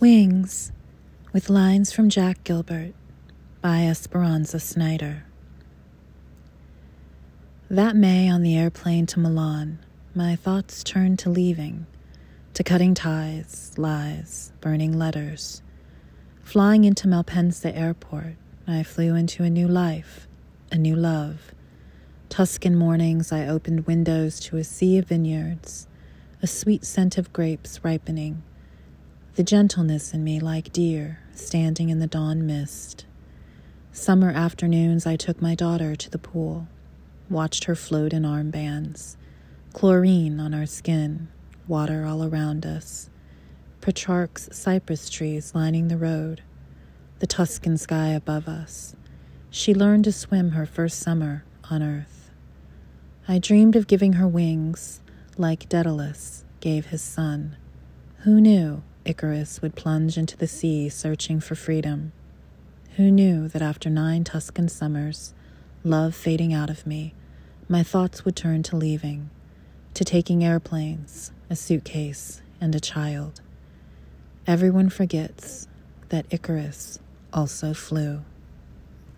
Wings, with lines from Jack Gilbert by Esperanza Snyder. That May on the airplane to Milan, my thoughts turned to leaving, to cutting ties, lies, burning letters. Flying into Malpensa airport, I flew into a new life, a new love. Tuscan mornings, I opened windows to a sea of vineyards, a sweet scent of grapes ripening the gentleness in me like deer standing in the dawn mist. Summer afternoons, I took my daughter to the pool, watched her float in armbands, chlorine on our skin, water all around us, Petrarch's cypress trees lining the road, the Tuscan sky above us. She learned to swim her first summer on earth. I dreamed of giving her wings like Daedalus gave his son. Who knew? Icarus would plunge into the sea searching for freedom. Who knew that after nine Tuscan summers, love fading out of me, my thoughts would turn to leaving, to taking airplanes, a suitcase, and a child. Everyone forgets that Icarus also flew.